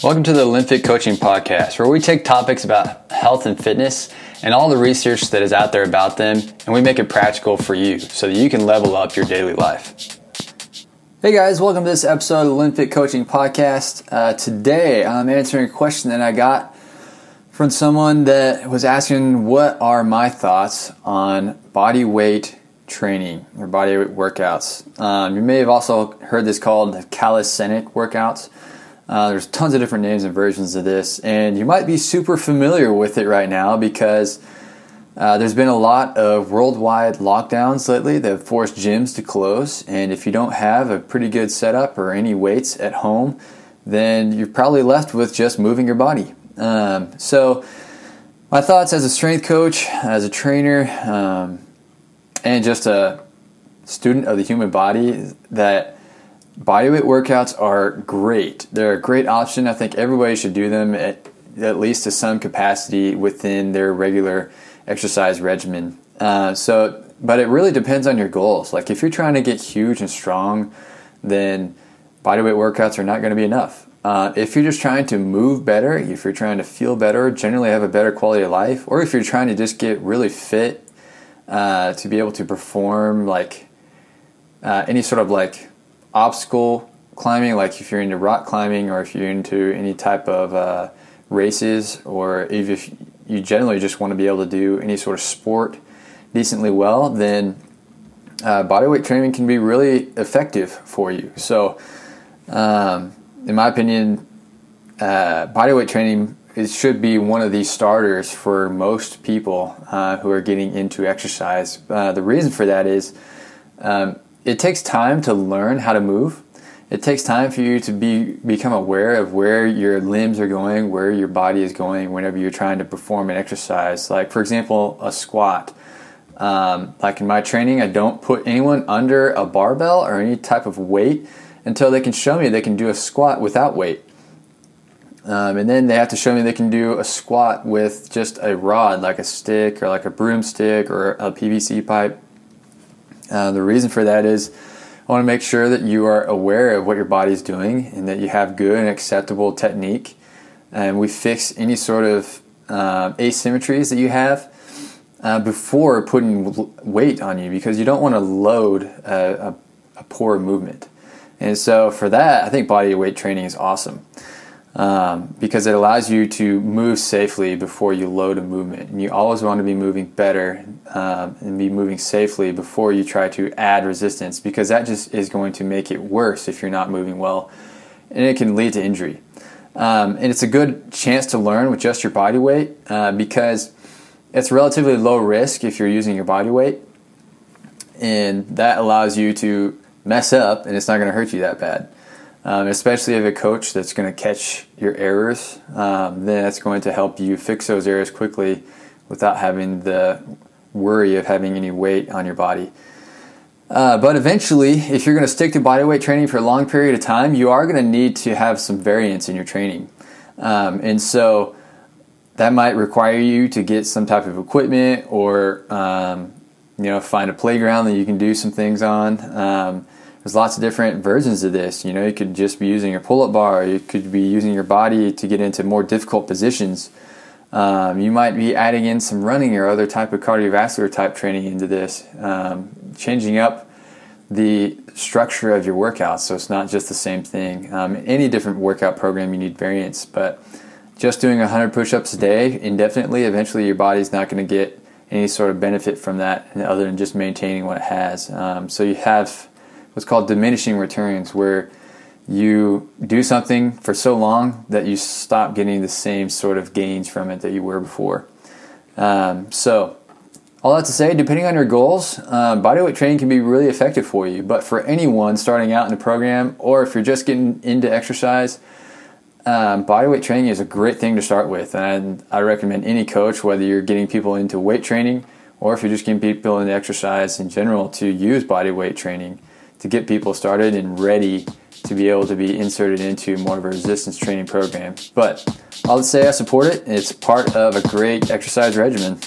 Welcome to the Olympic Coaching Podcast, where we take topics about health and fitness and all the research that is out there about them, and we make it practical for you so that you can level up your daily life. Hey guys, welcome to this episode of the Olympic Coaching Podcast. Uh, today I'm answering a question that I got from someone that was asking what are my thoughts on body weight training or body weight workouts. Um, you may have also heard this called calisthenic workouts. Uh, there's tons of different names and versions of this, and you might be super familiar with it right now because uh, there's been a lot of worldwide lockdowns lately that have forced gyms to close. And if you don't have a pretty good setup or any weights at home, then you're probably left with just moving your body. Um, so, my thoughts as a strength coach, as a trainer, um, and just a student of the human body that Bodyweight workouts are great. They're a great option. I think everybody should do them at, at least to some capacity within their regular exercise regimen. Uh, so, but it really depends on your goals. Like if you're trying to get huge and strong, then bodyweight workouts are not going to be enough. Uh, if you're just trying to move better, if you're trying to feel better, generally have a better quality of life, or if you're trying to just get really fit uh, to be able to perform like uh, any sort of like obstacle climbing, like if you're into rock climbing or if you're into any type of uh, races, or if you generally just want to be able to do any sort of sport decently well, then uh, bodyweight training can be really effective for you. So, um, in my opinion, uh, bodyweight training it should be one of the starters for most people uh, who are getting into exercise. Uh, the reason for that is um, it takes time to learn how to move. It takes time for you to be become aware of where your limbs are going, where your body is going whenever you're trying to perform an exercise. Like for example, a squat. Um, like in my training, I don't put anyone under a barbell or any type of weight until they can show me they can do a squat without weight. Um, and then they have to show me they can do a squat with just a rod, like a stick or like a broomstick or a PVC pipe. Uh, the reason for that is I want to make sure that you are aware of what your body is doing and that you have good and acceptable technique. And we fix any sort of uh, asymmetries that you have uh, before putting weight on you because you don't want to load a, a, a poor movement. And so for that, I think body weight training is awesome um, because it allows you to move safely before you load a movement. And you always want to be moving better um, and be moving safely before you try to add resistance because that just is going to make it worse if you're not moving well and it can lead to injury. Um, and it's a good chance to learn with just your body weight uh, because it's relatively low risk if you're using your body weight. And that allows you to mess up and it's not going to hurt you that bad um, especially if a coach that's going to catch your errors, um, then that's going to help you fix those errors quickly without having the worry of having any weight on your body. Uh, but eventually, if you're going to stick to bodyweight training for a long period of time, you are going to need to have some variance in your training. Um, and so that might require you to get some type of equipment or, um, you know, find a playground that you can do some things on. There's lots of different versions of this. You know, you could just be using your pull-up bar. You could be using your body to get into more difficult positions. Um, you might be adding in some running or other type of cardiovascular type training into this, um, changing up the structure of your workouts so it's not just the same thing. Um, any different workout program, you need variance, but just doing 100 push-ups a day indefinitely, eventually your body's not going to get any sort of benefit from that other than just maintaining what it has. Um, so you have what's called diminishing returns, where you do something for so long that you stop getting the same sort of gains from it that you were before. Um, so, all that to say, depending on your goals, um, bodyweight training can be really effective for you. But for anyone starting out in a program, or if you're just getting into exercise, um, bodyweight training is a great thing to start with. And I recommend any coach, whether you're getting people into weight training or if you're just getting people into exercise in general, to use bodyweight training to get people started and ready to be able to be inserted into more of a resistance training program. But I'll say I support it. It's part of a great exercise regimen.